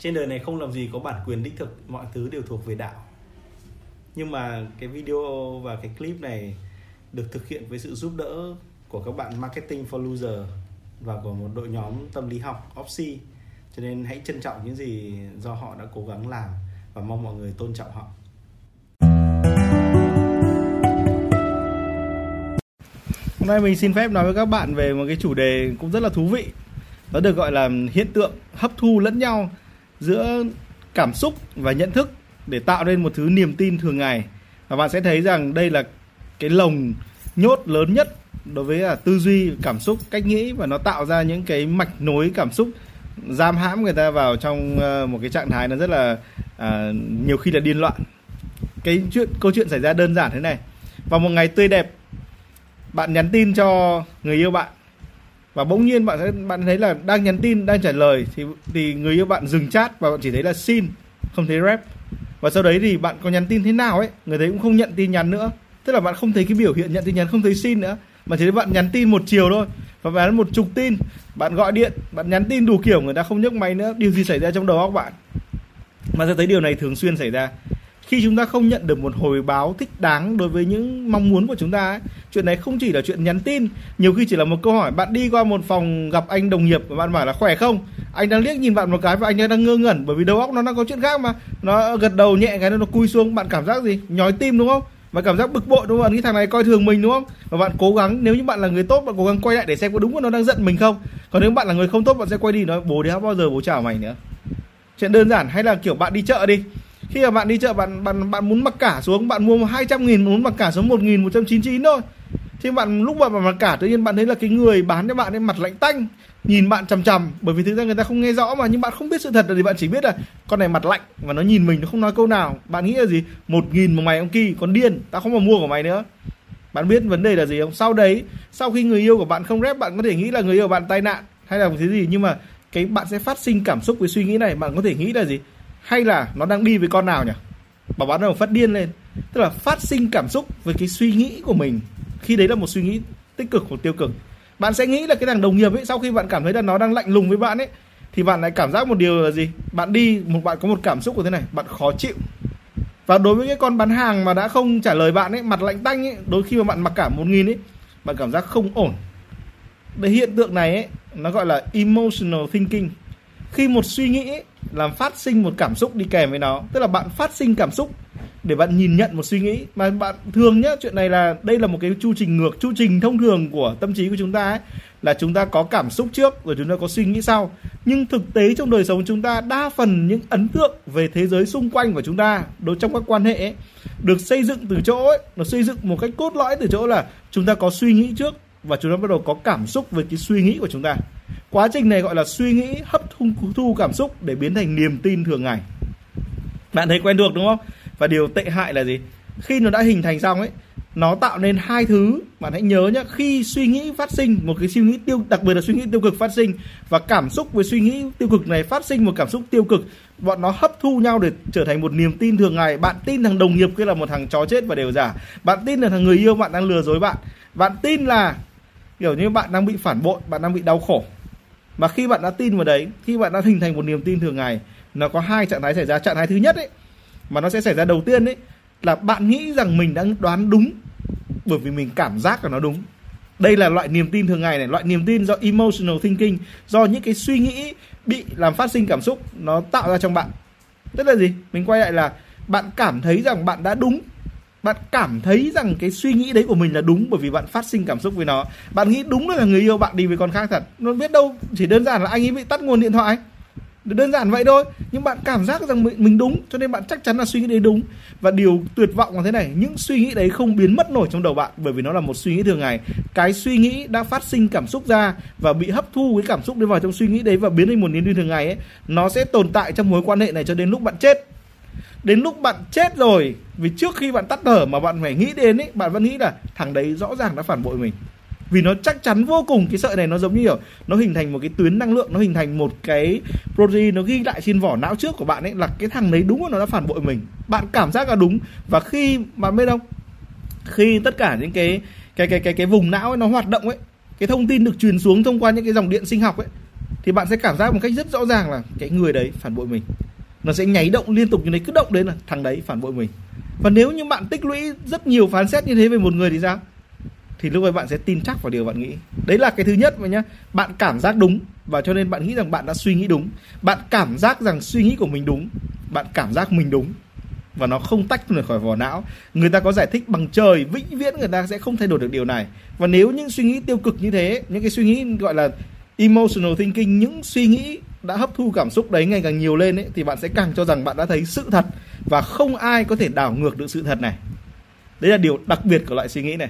trên đời này không làm gì có bản quyền đích thực, mọi thứ đều thuộc về đạo. Nhưng mà cái video và cái clip này được thực hiện với sự giúp đỡ của các bạn marketing for loser và của một đội nhóm tâm lý học Opsi cho nên hãy trân trọng những gì do họ đã cố gắng làm và mong mọi người tôn trọng họ. Hôm nay mình xin phép nói với các bạn về một cái chủ đề cũng rất là thú vị. Nó được gọi là hiện tượng hấp thu lẫn nhau giữa cảm xúc và nhận thức để tạo nên một thứ niềm tin thường ngày. Và bạn sẽ thấy rằng đây là cái lồng nhốt lớn nhất đối với là tư duy cảm xúc cách nghĩ và nó tạo ra những cái mạch nối cảm xúc giam hãm người ta vào trong ờ, một cái trạng thái nó rất là à, nhiều khi là điên loạn. Cái chuyện câu chuyện xảy ra đơn giản thế này. Vào một ngày tươi đẹp bạn nhắn tin cho người yêu bạn và bỗng nhiên bạn thấy bạn thấy là đang nhắn tin, đang trả lời, thì thì người yêu bạn dừng chat và bạn chỉ thấy là xin, không thấy rep. Và sau đấy thì bạn có nhắn tin thế nào ấy, người đấy cũng không nhận tin nhắn nữa. Tức là bạn không thấy cái biểu hiện nhận tin nhắn, không thấy xin nữa. Mà chỉ thấy bạn nhắn tin một chiều thôi, và bán một chục tin. Bạn gọi điện, bạn nhắn tin đủ kiểu, người ta không nhấc máy nữa. Điều gì xảy ra trong đầu óc bạn? Mà sẽ thấy điều này thường xuyên xảy ra khi chúng ta không nhận được một hồi báo thích đáng đối với những mong muốn của chúng ta ấy, chuyện này không chỉ là chuyện nhắn tin nhiều khi chỉ là một câu hỏi bạn đi qua một phòng gặp anh đồng nghiệp và bạn bảo là khỏe không anh đang liếc nhìn bạn một cái và anh đang ngơ ngẩn bởi vì đầu óc nó đang có chuyện khác mà nó gật đầu nhẹ cái nó cui xuống bạn cảm giác gì nhói tim đúng không và cảm giác bực bội đúng không? Cái thằng này coi thường mình đúng không? Và bạn cố gắng nếu như bạn là người tốt bạn cố gắng quay lại để xem có đúng là nó đang giận mình không. Còn nếu bạn là người không tốt bạn sẽ quay đi nói bố đéo bao giờ bố chào mày nữa. Chuyện đơn giản hay là kiểu bạn đi chợ đi khi mà bạn đi chợ, bạn bạn bạn muốn mặc cả xuống, bạn mua 200 nghìn, muốn mặc cả xuống 1 nghìn 199 thôi. Thì bạn, lúc mà bạn mặc cả, tự nhiên bạn thấy là cái người bán cho bạn ấy mặt lạnh tanh, nhìn bạn chằm chằm. Bởi vì thực ra người ta không nghe rõ mà, nhưng bạn không biết sự thật là thì bạn chỉ biết là con này mặt lạnh và nó nhìn mình, nó không nói câu nào. Bạn nghĩ là gì? một nghìn một mày ông kỳ còn điên, tao không mà mua của mày nữa. Bạn biết vấn đề là gì không? Sau đấy, sau khi người yêu của bạn không rep, bạn có thể nghĩ là người yêu của bạn tai nạn hay là cái gì. Nhưng mà cái, bạn sẽ phát sinh cảm xúc với suy nghĩ này, bạn có thể nghĩ là gì? Hay là nó đang đi với con nào nhỉ? Bà bán đầu phát điên lên. Tức là phát sinh cảm xúc với cái suy nghĩ của mình. Khi đấy là một suy nghĩ tích cực hoặc tiêu cực. Bạn sẽ nghĩ là cái thằng đồng nghiệp ấy, sau khi bạn cảm thấy là nó đang lạnh lùng với bạn ấy, thì bạn lại cảm giác một điều là gì? Bạn đi, một, bạn có một cảm xúc của thế này, bạn khó chịu. Và đối với cái con bán hàng mà đã không trả lời bạn ấy, mặt lạnh tanh ấy, đôi khi mà bạn mặc cả một nghìn ấy, bạn cảm giác không ổn. Cái hiện tượng này ấy, nó gọi là emotional thinking khi một suy nghĩ làm phát sinh một cảm xúc đi kèm với nó. Tức là bạn phát sinh cảm xúc để bạn nhìn nhận một suy nghĩ. Mà bạn thường nhá chuyện này là đây là một cái chu trình ngược chu trình thông thường của tâm trí của chúng ta ấy là chúng ta có cảm xúc trước rồi chúng ta có suy nghĩ sau. Nhưng thực tế trong đời sống chúng ta đa phần những ấn tượng về thế giới xung quanh của chúng ta đối trong các quan hệ ấy, được xây dựng từ chỗ ấy, nó xây dựng một cách cốt lõi từ chỗ là chúng ta có suy nghĩ trước và chúng ta bắt đầu có cảm xúc với cái suy nghĩ của chúng ta quá trình này gọi là suy nghĩ hấp thu, thu cảm xúc để biến thành niềm tin thường ngày. Bạn thấy quen thuộc đúng không? Và điều tệ hại là gì? Khi nó đã hình thành xong ấy nó tạo nên hai thứ. Bạn hãy nhớ nhé khi suy nghĩ phát sinh một cái suy nghĩ tiêu đặc biệt là suy nghĩ tiêu cực phát sinh và cảm xúc với suy nghĩ tiêu cực này phát sinh một cảm xúc tiêu cực bọn nó hấp thu nhau để trở thành một niềm tin thường ngày. Bạn tin thằng đồng nghiệp kia là một thằng chó chết và đều giả. Bạn tin là thằng người yêu bạn đang lừa dối bạn. Bạn tin là kiểu như bạn đang bị phản bội bạn đang bị đau khổ mà khi bạn đã tin vào đấy, khi bạn đã hình thành một niềm tin thường ngày, nó có hai trạng thái xảy ra. Trạng thái thứ nhất ấy, mà nó sẽ xảy ra đầu tiên ấy, là bạn nghĩ rằng mình đang đoán đúng bởi vì mình cảm giác là nó đúng. Đây là loại niềm tin thường ngày này, loại niềm tin do emotional thinking, do những cái suy nghĩ bị làm phát sinh cảm xúc, nó tạo ra trong bạn. Tức là gì? Mình quay lại là bạn cảm thấy rằng bạn đã đúng bạn cảm thấy rằng cái suy nghĩ đấy của mình là đúng bởi vì bạn phát sinh cảm xúc với nó. Bạn nghĩ đúng là người yêu bạn đi với con khác thật. Nó biết đâu, chỉ đơn giản là anh ấy bị tắt nguồn điện thoại. Đơn giản vậy thôi. Nhưng bạn cảm giác rằng mình đúng, cho nên bạn chắc chắn là suy nghĩ đấy đúng. Và điều tuyệt vọng là thế này, những suy nghĩ đấy không biến mất nổi trong đầu bạn bởi vì nó là một suy nghĩ thường ngày. Cái suy nghĩ đã phát sinh cảm xúc ra và bị hấp thu cái cảm xúc đấy vào trong suy nghĩ đấy và biến thành một niềm tin thường ngày ấy, nó sẽ tồn tại trong mối quan hệ này cho đến lúc bạn chết đến lúc bạn chết rồi, vì trước khi bạn tắt thở mà bạn phải nghĩ đến ấy bạn vẫn nghĩ là thằng đấy rõ ràng đã phản bội mình. Vì nó chắc chắn vô cùng, cái sợi này nó giống như kiểu nó hình thành một cái tuyến năng lượng, nó hình thành một cái protein, nó ghi lại trên vỏ não trước của bạn ấy là cái thằng đấy đúng là nó đã phản bội mình. Bạn cảm giác là đúng, và khi bạn biết không? Khi tất cả những cái cái cái cái cái vùng não ấy nó hoạt động ấy, cái thông tin được truyền xuống thông qua những cái dòng điện sinh học ấy, thì bạn sẽ cảm giác một cách rất rõ ràng là cái người đấy phản bội mình nó sẽ nháy động liên tục như thế, cứ động đến là thằng đấy phản bội mình. Và nếu như bạn tích lũy rất nhiều phán xét như thế về một người thì sao? Thì lúc ấy bạn sẽ tin chắc vào điều bạn nghĩ. Đấy là cái thứ nhất vậy nhá. Bạn cảm giác đúng và cho nên bạn nghĩ rằng bạn đã suy nghĩ đúng. Bạn cảm giác rằng suy nghĩ của mình đúng. Bạn cảm giác mình đúng. Và nó không tách được khỏi vỏ não. Người ta có giải thích bằng trời, vĩnh viễn người ta sẽ không thay đổi được điều này. Và nếu những suy nghĩ tiêu cực như thế, những cái suy nghĩ gọi là emotional thinking, những suy nghĩ đã hấp thu cảm xúc đấy ngày càng nhiều lên ấy, thì bạn sẽ càng cho rằng bạn đã thấy sự thật và không ai có thể đảo ngược được sự thật này. Đấy là điều đặc biệt của loại suy nghĩ này.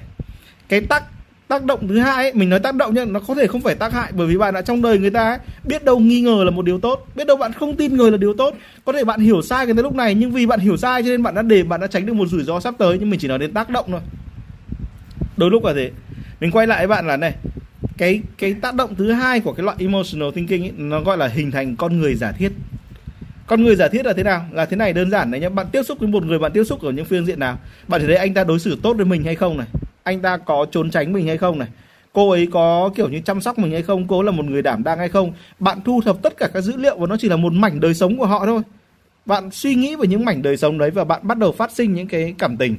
Cái tác tác động thứ hai ấy, mình nói tác động nhưng nó có thể không phải tác hại bởi vì bạn đã trong đời người ta ấy, biết đâu nghi ngờ là một điều tốt biết đâu bạn không tin người là điều tốt. Có thể bạn hiểu sai cái tới lúc này nhưng vì bạn hiểu sai cho nên bạn đã để bạn đã tránh được một rủi ro sắp tới nhưng mình chỉ nói đến tác động thôi. Đôi lúc là thế. Mình quay lại với bạn là này cái cái tác động thứ hai của cái loại emotional thinking ấy, nó gọi là hình thành con người giả thiết. Con người giả thiết là thế nào? Là thế này đơn giản này nhé bạn tiếp xúc với một người bạn tiếp xúc ở những phương diện nào? Bạn thấy anh ta đối xử tốt với mình hay không này? Anh ta có trốn tránh mình hay không này? Cô ấy có kiểu như chăm sóc mình hay không? Cô là một người đảm đang hay không? Bạn thu thập tất cả các dữ liệu và nó chỉ là một mảnh đời sống của họ thôi. Bạn suy nghĩ về những mảnh đời sống đấy và bạn bắt đầu phát sinh những cái cảm tình.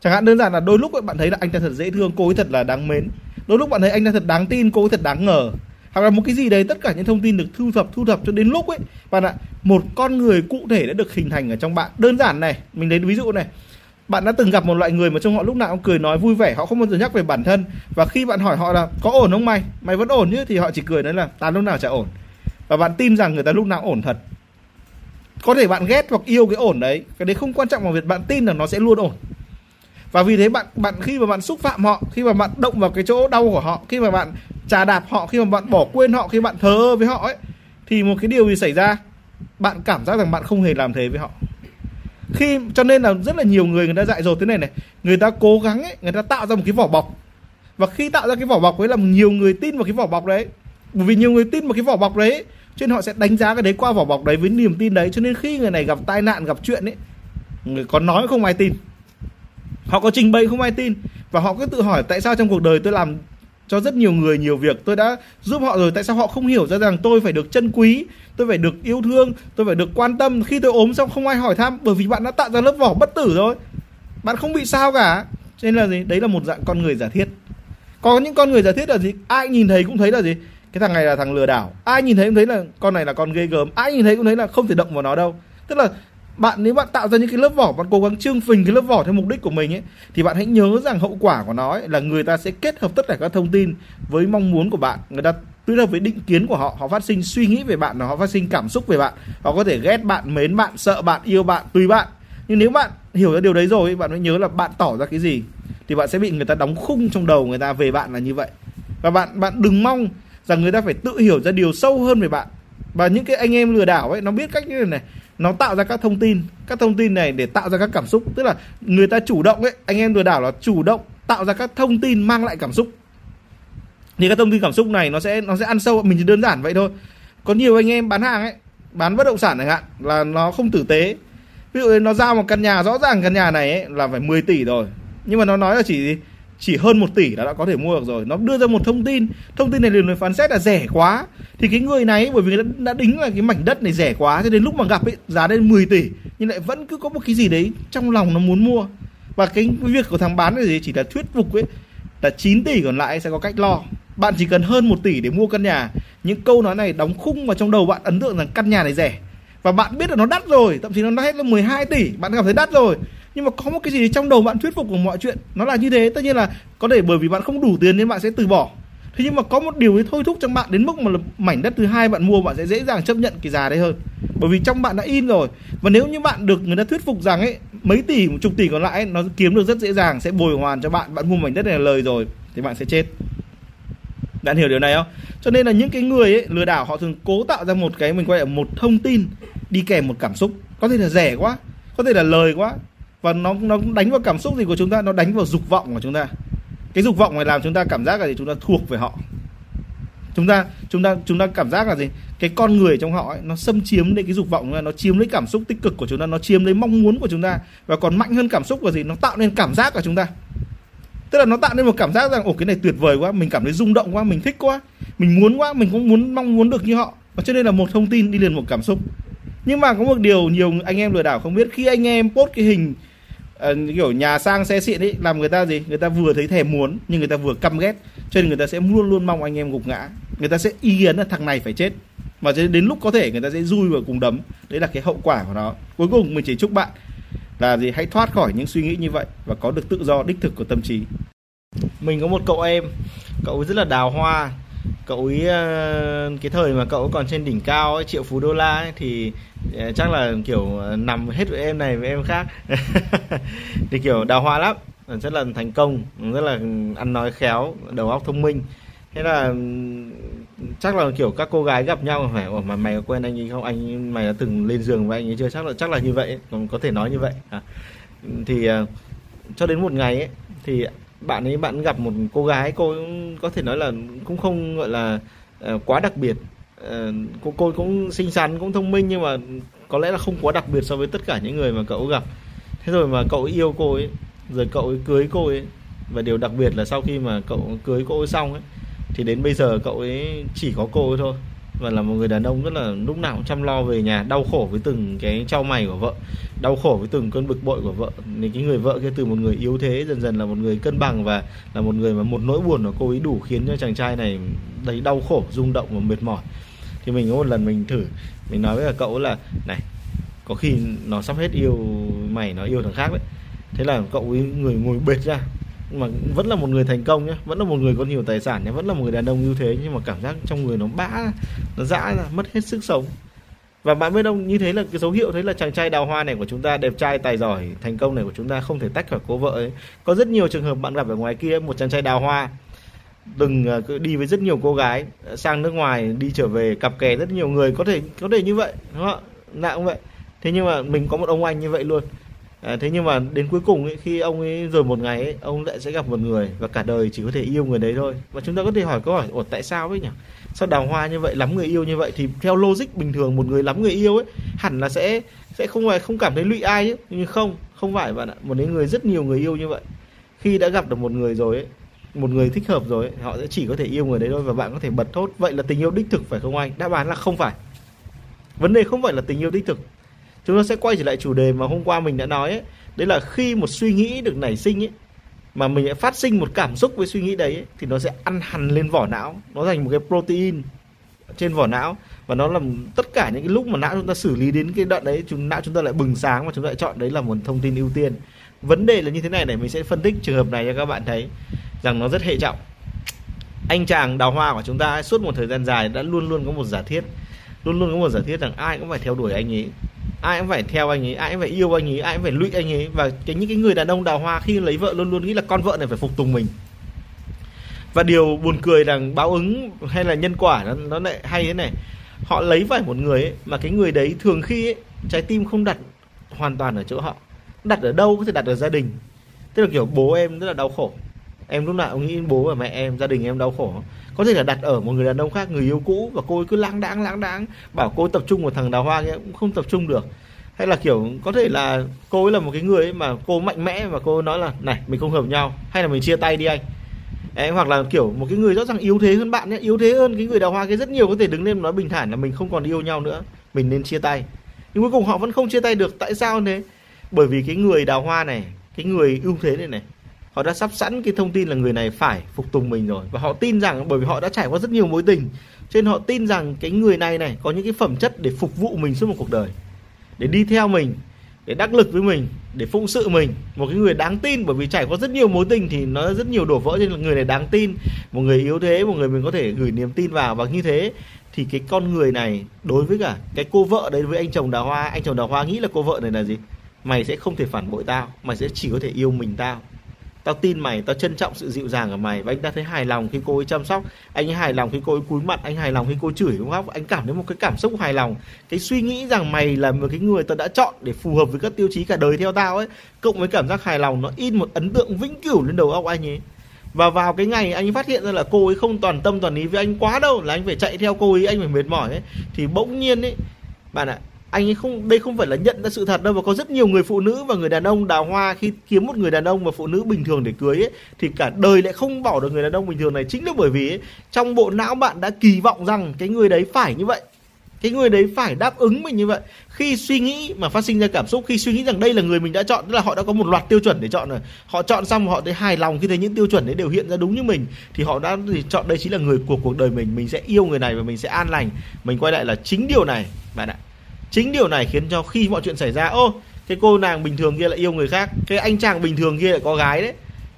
Chẳng hạn đơn giản là đôi lúc bạn thấy là anh ta thật dễ thương cô ấy thật là đáng mến đôi lúc bạn thấy anh ta thật đáng tin, cô ấy thật đáng ngờ. Hoặc là một cái gì đấy, tất cả những thông tin được thu thập thu thập cho đến lúc ấy, bạn ạ, một con người cụ thể đã được hình thành ở trong bạn. Đơn giản này, mình lấy ví dụ này. Bạn đã từng gặp một loại người mà trong họ lúc nào cũng cười nói vui vẻ, họ không bao giờ nhắc về bản thân. Và khi bạn hỏi họ là, có ổn không mày? Mày vẫn ổn chứ? Thì họ chỉ cười nói là ta lúc nào chả ổn. Và bạn tin rằng người ta lúc nào ổn thật. Có thể bạn ghét hoặc yêu cái ổn đấy, cái đấy không quan trọng mà việc bạn tin là nó sẽ luôn ổn và vì thế bạn bạn khi mà bạn xúc phạm họ, khi mà bạn động vào cái chỗ đau của họ, khi mà bạn trà đạp họ, khi mà bạn bỏ quên họ, khi bạn thờ ơ với họ ấy, thì một cái điều gì xảy ra? Bạn cảm giác rằng bạn không hề làm thế với họ. Khi, cho nên là rất là nhiều người người ta dạy dột thế này này. Người ta cố gắng ấy, người ta tạo ra một cái vỏ bọc. Và khi tạo ra cái vỏ bọc ấy là nhiều người tin vào cái vỏ bọc đấy. Bởi vì nhiều người tin vào cái vỏ bọc đấy, cho nên họ sẽ đánh giá cái đấy qua vỏ bọc đấy với niềm tin đấy. Cho nên khi người này gặp tai nạn, gặp chuyện ấy, người có nói không ai tin họ có trình bày không ai tin. Và họ cứ tự hỏi tại sao trong cuộc đời tôi làm cho rất nhiều người nhiều việc. Tôi đã giúp họ rồi, tại sao họ không hiểu ra rằng tôi phải được chân quý, tôi phải được yêu thương, tôi phải được quan tâm. Khi tôi ốm xong không ai hỏi thăm, bởi vì bạn đã tạo ra lớp vỏ bất tử rồi. Bạn không bị sao cả. Cho nên là gì? Đấy là một dạng con người giả thiết. Có những con người giả thiết là gì? Ai nhìn thấy cũng thấy là gì? Cái thằng này là thằng lừa đảo. Ai nhìn thấy cũng thấy là con này là con ghê gớm. Ai nhìn thấy cũng thấy là không thể động vào nó đâu. Tức là bạn nếu bạn tạo ra những cái lớp vỏ bạn cố gắng trương phình cái lớp vỏ theo mục đích của mình ấy thì bạn hãy nhớ rằng hậu quả của nó ấy, là người ta sẽ kết hợp tất cả các thông tin với mong muốn của bạn. Người ta kết hợp với định kiến của họ họ phát sinh suy nghĩ về bạn họ phát sinh cảm xúc về bạn. Họ có thể ghét bạn mến bạn sợ bạn yêu bạn tùy bạn. Nhưng nếu bạn hiểu ra điều đấy rồi bạn mới nhớ là bạn tỏ ra cái gì thì bạn sẽ bị người ta đóng khung trong đầu người ta về bạn là như vậy. Và bạn bạn đừng mong rằng người ta phải tự hiểu ra điều sâu hơn về bạn. Và những cái anh em lừa đảo ấy nó biết cách như thế này nó tạo ra các thông tin. Các thông tin này để tạo ra các cảm xúc. Tức là người ta chủ động ấy, anh em lừa đảo là chủ động tạo ra các thông tin mang lại cảm xúc. Thì các thông tin cảm xúc này nó sẽ nó sẽ ăn sâu, mình chỉ đơn giản vậy thôi. Có nhiều anh em bán hàng ấy, bán bất động sản chẳng hạn, là nó không tử tế. Ví dụ nó giao một căn nhà, rõ ràng căn nhà này ấy là phải 10 tỷ rồi. Nhưng mà nó nói là chỉ chỉ hơn 1 tỷ là đã có thể mua được rồi. Nó đưa ra một thông tin. Thông tin này được phán xét là rẻ quá. Thì cái người này bởi vì đã, đã đính là cái mảnh đất này rẻ quá cho đến lúc mà gặp ấy giá lên 10 tỷ nhưng lại vẫn cứ có một cái gì đấy trong lòng nó muốn mua. Và cái việc của thằng bán là gì chỉ là thuyết phục ấy là 9 tỷ còn lại sẽ có cách lo. Bạn chỉ cần hơn 1 tỷ để mua căn nhà. Những câu nói này đóng khung vào trong đầu bạn ấn tượng rằng căn nhà này rẻ. Và bạn biết là nó đắt rồi thậm chí nó hết là 12 tỷ. Bạn cảm thấy đắt rồi nhưng mà có một cái gì trong đầu bạn thuyết phục của mọi chuyện nó là như thế. Tất nhiên là có thể bởi vì bạn không đủ tiền nên bạn sẽ từ bỏ. Thế nhưng mà có một điều ấy thôi thúc trong bạn đến mức mà mảnh đất thứ hai bạn mua bạn sẽ dễ dàng chấp nhận cái giá đấy hơn. Bởi vì trong bạn đã in rồi. Và nếu như bạn được người ta thuyết phục rằng ấy mấy tỷ một chục tỷ còn lại ấy, nó kiếm được rất dễ dàng sẽ bồi hoàn cho bạn bạn mua mảnh đất này là lời rồi thì bạn sẽ chết. Bạn hiểu điều này không? Cho nên là những cái người ấy lừa đảo họ thường cố tạo ra một cái mình gọi là một thông tin đi kèm một cảm xúc. Có thể là rẻ quá có thể là lời quá và nó nó đánh vào cảm xúc gì của chúng ta nó đánh vào dục vọng của chúng ta. Cái dục vọng này làm chúng ta cảm giác là gì? Chúng ta thuộc về họ. Chúng ta chúng ta chúng ta cảm giác là gì? Cái con người trong họ ấy, nó xâm chiếm lấy cái dục vọng nó chiếm lấy cảm xúc tích cực của chúng ta nó chiếm lấy mong muốn của chúng ta. Và còn mạnh hơn cảm xúc là gì? Nó tạo nên cảm giác của chúng ta. Tức là nó tạo nên một cảm giác rằng ồ cái này tuyệt vời quá mình cảm thấy rung động quá mình thích quá mình muốn quá mình cũng muốn mong muốn được như họ. Và cho nên là một thông tin đi liền một cảm xúc. Nhưng mà có một điều nhiều anh em lừa đảo không biết khi anh em post cái hình uh, kiểu nhà sang xe xịn ấy làm người ta gì? Người ta vừa thấy thèm muốn nhưng người ta vừa căm ghét. Cho nên người ta sẽ luôn luôn mong anh em gục ngã. Người ta sẽ ý kiến là thằng này phải chết. Và đến lúc có thể người ta sẽ rui vào cùng đấm. Đấy là cái hậu quả của nó. Cuối cùng mình chỉ chúc bạn là gì? Hãy thoát khỏi những suy nghĩ như vậy và có được tự do đích thực của tâm trí. Mình có một cậu em. Cậu ấy rất là đào hoa. Cậu ấy ờ, cái thời mà cậu còn trên đỉnh cao ấy, triệu phú đô la ấy, thì chắc là kiểu nằm hết với em này với em khác. Thì kiểu đào hoa lắm. Rất là thành công. Rất là ăn nói khéo đầu óc thông minh. Thế là chắc là kiểu các cô gái gặp nhau phải mà mày có quen anh ấy không? Anh mày đã từng lên giường với anh ấy chưa? Chắc là chắc là như vậy còn có thể nói như vậy. À. thì à, cho đến một ngày ấy thì bạn ấy bạn gặp một cô gái cô có thể nói là cũng không gọi là uh, quá đặc biệt. Ờ, cô cô cũng xinh xắn, cũng thông minh nhưng mà có lẽ là không quá đặc biệt so với tất cả những người mà cậu gặp. Thế rồi mà cậu yêu cô ấy, rồi cậu ấy cưới cô ấy, và điều đặc biệt là sau khi mà cậu cưới cô ấy xong ấy, thì đến bây giờ cậu ấy chỉ có cô ấy thôi. Và là một người đàn ông rất là lúc nào cũng chăm lo về nhà, đau khổ với từng cái trao mày của vợ, đau khổ với từng cơn bực bội của vợ. Nên cái người vợ kia từ một người yếu thế, dần dần là một người cân bằng và là một người mà một nỗi buồn của cô ấy đủ khiến cho chàng trai này đấy đau khổ, rung động và mệt mỏi thì mình có một lần mình thử, mình nói với cả cậu là, này, có khi nó sắp hết yêu mày, nó yêu thằng khác đấy. Thế là cậu ấy người ngồi bệt ra. Mà vẫn là một người thành công nhé vẫn là một người có nhiều tài sản nhé vẫn là một người đàn ông như thế nhưng mà cảm giác trong người nó bã, nó dã ra, mất hết sức sống. Và bạn biết ông như thế là cái dấu hiệu thấy là chàng trai đào hoa này của chúng ta, đẹp trai, tài giỏi, thành công này của chúng ta không thể tách khỏi cô vợ ấy. Có rất nhiều trường hợp bạn gặp ở ngoài kia, một chàng trai đào hoa từng ờ, đi với rất nhiều cô gái ờ, sang nước ngoài đi trở về cặp kè rất nhiều người có thể có thể như vậy đúng không ạ? Nào cũng vậy. Thế nhưng mà mình có một ông anh như vậy luôn. À, thế nhưng mà đến cuối cùng ấy, khi ông ấy rồi một ngày ấy, ông lại sẽ gặp một người và cả đời chỉ có thể yêu người đấy thôi. Và chúng ta có thể hỏi câu hỏi ủa tại sao ấy nhỉ? Sao đào hoa như vậy lắm người yêu như vậy? Thì theo logic bình thường một người lắm người yêu ấy hẳn là sẽ sẽ không phải không cảm thấy lụy ai chứ nhưng không không phải bạn ạ. Một người rất nhiều người yêu như vậy. Khi đã gặp được một người rồi ấy một người thích hợp rồi ấy, họ sẽ chỉ có thể yêu người đấy thôi và bạn có thể bật thốt vậy là tình yêu đích thực phải không anh? Đáp án là không phải. Vấn đề không phải là tình yêu đích thực. Chúng ta sẽ quay trở lại chủ đề mà hôm qua mình đã nói ấy. Đấy là khi một suy nghĩ được nảy sinh ấy mà mình lại phát sinh một cảm xúc với suy nghĩ đấy ấy, thì nó sẽ ăn hằn lên vỏ não. Nó thành một cái protein trên vỏ não và nó làm tất cả những cái lúc mà não chúng ta xử lý đến cái đoạn đấy chúng não chúng ta lại bừng sáng và chúng ta lại chọn đấy là một thông tin ưu tiên vấn đề là như thế này này mình sẽ phân tích trường hợp này cho các bạn thấy rằng nó rất hệ trọng. Anh chàng đào hoa của chúng ta suốt một thời gian dài đã luôn luôn có một giả thiết. Luôn luôn có một giả thiết rằng ai cũng phải theo đuổi anh ấy. Ai cũng phải theo anh ấy ai cũng phải yêu anh ấy ai cũng phải lụy anh ấy. Và cái những cái người đàn ông đào hoa khi lấy vợ luôn luôn nghĩ là con vợ này phải phục tùng mình. Và điều buồn cười rằng báo ứng hay là nhân quả nó nó lại hay thế này. Họ lấy phải một người ấy, mà cái người đấy thường khi ấy, trái tim không đặt hoàn toàn ở chỗ họ đặt ở đâu có thể đặt ở gia đình. Tức là kiểu bố em rất là đau khổ. Em lúc nào cũng nghĩ bố và mẹ em gia đình em đau khổ. Có thể là đặt ở một người đàn ông khác người yêu cũ và cô ấy cứ lãng đãng lãng đãng bảo cô ấy tập trung vào thằng đào hoa kia cũng không tập trung được. Hay là kiểu có thể là cô ấy là một cái người ấy mà cô mạnh mẽ và cô nói là này mình không hợp nhau hay là mình chia tay đi anh. Đấy, hoặc là kiểu một cái người rõ ràng yếu thế hơn bạn ấy, yếu thế hơn cái người đào hoa kia rất nhiều có thể đứng lên nói bình thản là mình không còn yêu nhau nữa mình nên chia tay. Nhưng cuối cùng họ vẫn không chia tay được tại sao thế? Bởi vì cái người đào hoa này, cái người ưu thế này này, họ đã sắp sẵn cái thông tin là người này phải phục tùng mình rồi. Và họ tin rằng, bởi vì họ đã trải qua rất nhiều mối tình, cho nên họ tin rằng cái người này này có những cái phẩm chất để phục vụ mình suốt một cuộc đời, để đi theo mình, để đắc lực với mình, để phụng sự mình. Một cái người đáng tin, bởi vì trải qua rất nhiều mối tình thì nó rất nhiều đổ vỡ nên là người này đáng tin. Một người yếu thế, một người mình có thể gửi niềm tin vào. Và như thế thì cái con người này, đối với cả cái cô vợ đấy, với anh chồng đào hoa, anh chồng đào hoa nghĩ là cô vợ này là gì? Mày sẽ không thể phản bội tao, mày sẽ chỉ có thể yêu mình tao. Tao tin mày, tao trân trọng sự dịu dàng của mày và anh ta thấy hài lòng khi cô ấy chăm sóc. Anh ấy hài lòng khi cô ấy cúi mặt, anh hài lòng khi cô ấy chửi, đúng không? Anh cảm thấy một cái cảm xúc hài lòng. Cái suy nghĩ rằng mày là một cái người tao đã chọn để phù hợp với các tiêu chí cả đời theo tao ấy, cộng với cảm giác hài lòng, nó in một ấn tượng vĩnh cửu lên đầu óc anh ấy. Và vào cái ngày anh phát hiện ra là cô ấy không toàn tâm toàn ý với anh quá đâu, là anh phải chạy theo cô ấy, anh phải mệt mỏi ấy, thì bỗng nhiên ấy, bạn ạ anh ấy không đây không phải là nhận ra sự thật đâu và có rất nhiều người phụ nữ và người đàn ông đào hoa. Khi kiếm một người đàn ông và phụ nữ bình thường để cưới ấy, thì cả đời lại không bỏ được người đàn ông bình thường này. Chính là bởi vì ấy, trong bộ não bạn đã kỳ vọng rằng cái người đấy phải như vậy. Cái người đấy phải đáp ứng mình như vậy. Khi suy nghĩ mà phát sinh ra cảm xúc khi suy nghĩ rằng đây là người mình đã chọn tức là họ đã có một loạt tiêu chuẩn để chọn rồi. Họ chọn xong họ thấy hài lòng khi thấy những tiêu chuẩn đấy đều hiện ra đúng như mình thì họ đã thì chọn đây chính là người của cuộc đời mình. Mình sẽ yêu người này và mình sẽ an lành. Mình quay lại là chính điều này bạn ạ chính điều này khiến cho khi mọi chuyện xảy ra, ô, cái cô nàng bình thường kia lại yêu người khác, cái anh chàng bình thường kia lại có gái đấy.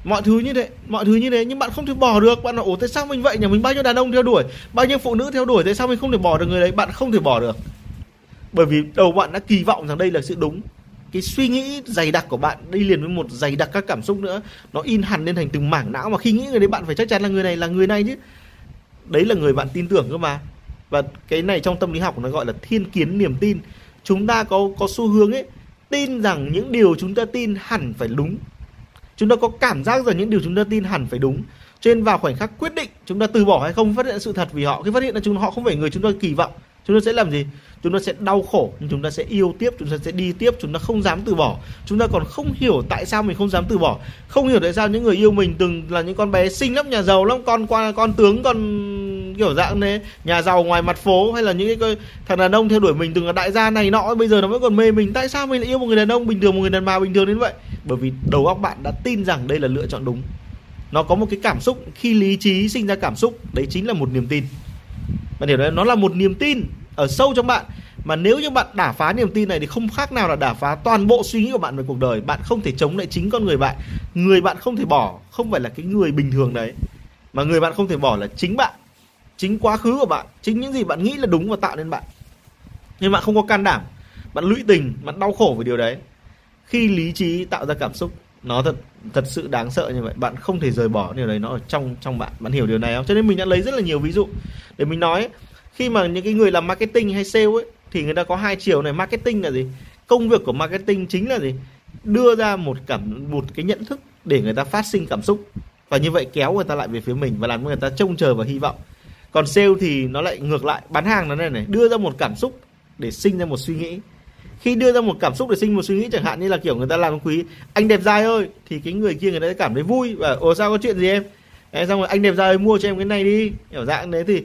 Mọi thứ như thế, mọi thứ như thế, nhưng bạn không thể bỏ được. Bạn nói ủa, tại sao mình vậy? Nhỉ mình bao nhiêu đàn ông theo đuổi, bao nhiêu phụ nữ theo đuổi, tại sao mình không thể bỏ được người đấy? Bạn không thể bỏ được. Bởi vì đầu bạn đã kỳ vọng rằng đây là sự đúng. Cái suy nghĩ dày đặc của bạn đi liền với một dày đặc các cảm xúc nữa, nó in hẳn lên thành từng mảng não. Mà khi nghĩ người đấy, bạn phải chắc chắn là người này là người này chứ. Đấy là người bạn tin tưởng cơ mà và cái này trong tâm lý học nó gọi là thiên kiến niềm tin. Chúng ta có có xu hướng ấy, tin rằng những điều chúng ta tin hẳn phải đúng. Chúng ta có cảm giác rằng những điều chúng ta tin hẳn phải đúng. Cho nên vào khoảnh khắc quyết định, chúng ta từ bỏ hay không phát hiện sự thật vì họ. Khi phát hiện là chúng, họ không phải người chúng ta kỳ vọng, chúng ta sẽ làm gì? Chúng ta sẽ đau khổ, nhưng chúng ta sẽ yêu tiếp, chúng ta sẽ đi tiếp, chúng ta không dám từ bỏ. Chúng ta còn không hiểu tại sao mình không dám từ bỏ. Không hiểu tại sao những người yêu mình từng là những con bé xinh lắm, nhà giàu lắm, con qua, con tướng, con kiểu dạng đấy nhà giàu ngoài mặt phố, hay là những cái thằng đàn ông theo đuổi mình từng là đại gia này nọ bây giờ nó vẫn còn mê mình. Tại sao mình lại yêu một người đàn ông bình thường, một người đàn bà bình thường đến vậy? Bởi vì đầu óc bạn đã tin rằng đây là lựa chọn đúng. Nó có một cái cảm xúc, khi lý trí sinh ra cảm xúc, đấy chính là một niềm tin. Bạn hiểu đấy, nó là một niềm tin ở sâu trong bạn. Mà nếu như bạn đả phá niềm tin này thì không khác nào là đả phá toàn bộ suy nghĩ của bạn về cuộc đời. Bạn không thể chống lại chính con người bạn. Người bạn không thể bỏ, không phải là cái người bình thường đấy. Mà người bạn không thể bỏ là chính bạn chính quá khứ của bạn, chính những gì bạn nghĩ là đúng và tạo nên bạn. Nhưng bạn không có can đảm, bạn lũy tình, bạn đau khổ về điều đấy. Khi lý trí tạo ra cảm xúc, nó thật thật sự đáng sợ như vậy. Bạn không thể rời bỏ điều đấy, nó ở trong trong bạn. Bạn hiểu điều này không? Cho nên mình đã lấy rất là nhiều ví dụ để mình nói, khi mà những cái người làm marketing hay sale ấy, thì người ta có hai chiều này. Marketing là gì? Công việc của marketing chính là gì? Đưa ra một cảm, một cái nhận thức để người ta phát sinh cảm xúc. Và như vậy kéo người ta lại về phía mình và làm người ta trông chờ và hy vọng còn sale thì nó lại ngược lại, bán hàng nó này này, đưa ra một cảm xúc để sinh ra một suy nghĩ. Khi đưa ra một cảm xúc để sinh một suy nghĩ chẳng hạn như là kiểu người ta làm quý, anh đẹp trai ơi, thì cái người kia người ta sẽ cảm thấy vui và ồ sao có chuyện gì em? Em xong rồi, anh đẹp trai ơi, mua cho em cái này đi. Hiểu dạng đấy thì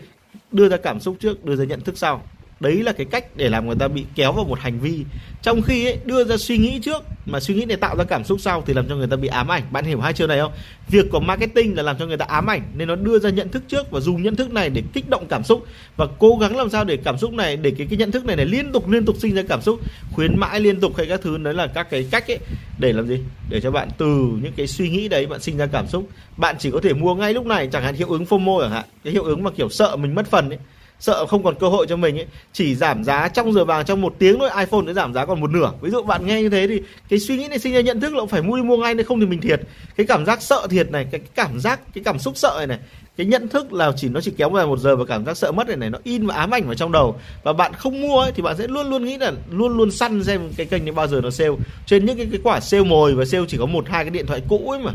đưa ra cảm xúc trước, đưa ra nhận thức sau đấy là cái cách để làm người ta bị kéo vào một hành vi. Trong khi ấy, đưa ra suy nghĩ trước mà suy nghĩ để tạo ra cảm xúc sau thì làm cho người ta bị ám ảnh. Bạn hiểu hai chiều này không? Việc của marketing là làm cho người ta ám ảnh nên nó đưa ra nhận thức trước và dùng nhận thức này để kích động cảm xúc và cố gắng làm sao để cảm xúc này để cái cái nhận thức này này liên tục liên tục sinh ra cảm xúc khuyến mãi liên tục hay các thứ. Đấy là các cái cách ấy để làm gì? Để cho bạn từ những cái suy nghĩ đấy bạn sinh ra cảm xúc. Bạn chỉ có thể mua ngay lúc này chẳng hạn hiệu ứng FOMO chẳng hạn. Cái hiệu ứng mà kiểu sợ mình mất phần ấy sợ không còn cơ hội cho mình ấy chỉ giảm giá trong giờ vàng trong một tiếng thôi iPhone nó giảm giá còn một nửa. Ví dụ bạn nghe như thế thì cái suy nghĩ này sinh ra nhận thức là phải mua đi mua ngay nếu không thì mình thiệt. Cái cảm giác sợ thiệt này cái, cảm giác cái cảm xúc sợ này này cái nhận thức là chỉ nó chỉ kéo dài một giờ và cảm giác sợ mất này này nó in và ám ảnh vào trong đầu. Và bạn không mua ấy, thì bạn sẽ luôn luôn nghĩ là luôn luôn săn xem cái kênh này bao giờ nó sale. Trên những cái, cái quả sale mồi và sale chỉ có một hai cái điện thoại cũ ấy mà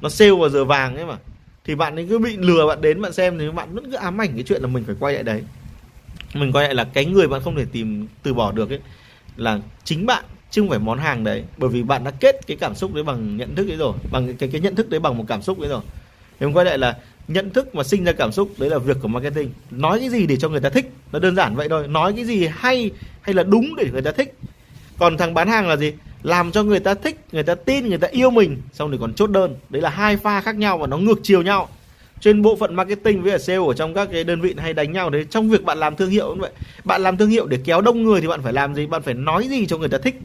nó sale vào giờ vàng ấy mà thì bạn ấy cứ bị lừa bạn đến bạn xem, thì bạn vẫn cứ ám ảnh cái chuyện là mình phải quay lại đấy. Mình quay lại là cái người bạn không thể tìm, từ bỏ được ấy, là chính bạn chứ không phải món hàng đấy. Bởi vì bạn đã kết cái cảm xúc đấy bằng nhận thức đấy rồi, bằng cái cái nhận thức đấy bằng một cảm xúc đấy rồi. Thì mình quay lại là nhận thức mà sinh ra cảm xúc, đấy là việc của marketing. Nói cái gì để cho người ta thích, nó đơn giản vậy thôi. Nói cái gì hay hay là đúng để người ta thích. Còn thằng bán hàng là gì? Làm cho người ta thích, người ta tin, người ta yêu mình, xong rồi còn chốt đơn. Đấy là hai pha khác nhau và nó ngược chiều nhau. Trên bộ phận marketing với sale ở trong các cái đơn vị hay đánh nhau đấy trong việc bạn làm thương hiệu cũng vậy. Bạn làm thương hiệu để kéo đông người thì bạn phải làm gì? Bạn phải nói gì cho người ta thích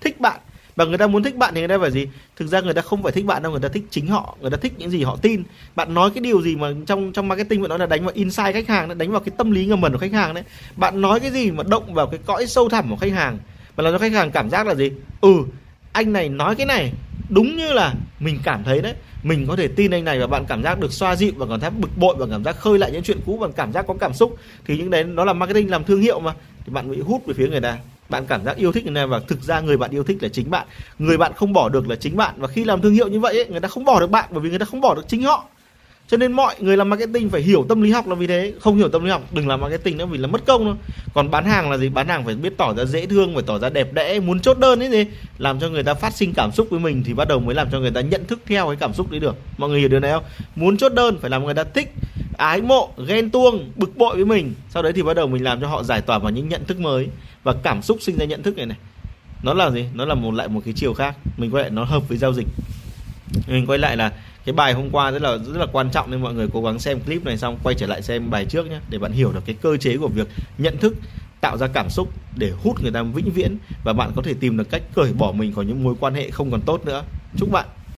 thích bạn? Và người ta muốn thích bạn thì người ta phải gì? Thực ra người ta không phải thích bạn đâu, người ta thích chính họ. Người ta thích những gì họ tin. Bạn nói cái điều gì mà trong trong marketing bạn nói là đánh vào insight khách hàng đánh vào cái tâm lý ngầm mẩn của khách hàng đấy. Bạn nói cái gì mà động vào cái cõi sâu thẳm của khách hàng mà làm cho khách hàng cảm giác là gì? Ừ anh này nói cái này đúng như là mình cảm thấy đấy. Mình có thể tin anh này và bạn cảm giác được xoa dịu và cảm giác bực bội và cảm giác khơi lại những chuyện cũ và cảm giác có cảm xúc. Thì những đấy nó là marketing làm thương hiệu mà. Thì bạn bị hút về phía người ta. Bạn cảm giác yêu thích người này và thực ra người bạn yêu thích là chính bạn. Người bạn không bỏ được là chính bạn. Và khi làm thương hiệu như vậy ấy, người ta không bỏ được bạn bởi vì người ta không bỏ được chính họ cho nên mọi người làm marketing phải hiểu tâm lý học là vì thế. Không hiểu tâm lý học, đừng làm marketing nữa vì là mất công thôi. Còn bán hàng là gì? Bán hàng phải biết tỏ ra dễ thương, phải tỏ ra đẹp đẽ, muốn chốt đơn ấy gì. Làm cho người ta phát sinh cảm xúc với mình thì bắt đầu mới làm cho người ta nhận thức theo cái cảm xúc đấy được. Mọi người hiểu điều này không? Muốn chốt đơn phải làm người ta thích, ái mộ, ghen tuông, bực bội với mình. Sau đấy thì bắt đầu mình làm cho họ giải tỏa vào những nhận thức mới. Và cảm xúc sinh ra nhận thức này này. Nó là gì? Nó là một, lại một cái chiều khác. Mình gọi nó hợp với giao dịch mình quay lại là cái bài hôm qua rất là rất là quan trọng nên mọi người cố gắng xem clip này xong quay trở lại xem bài trước nhé để bạn hiểu được cái cơ chế của việc nhận thức, tạo ra cảm xúc để hút người ta vĩnh viễn và bạn có thể tìm được cách cởi bỏ mình khỏi những mối quan hệ không còn tốt nữa. Chúc bạn!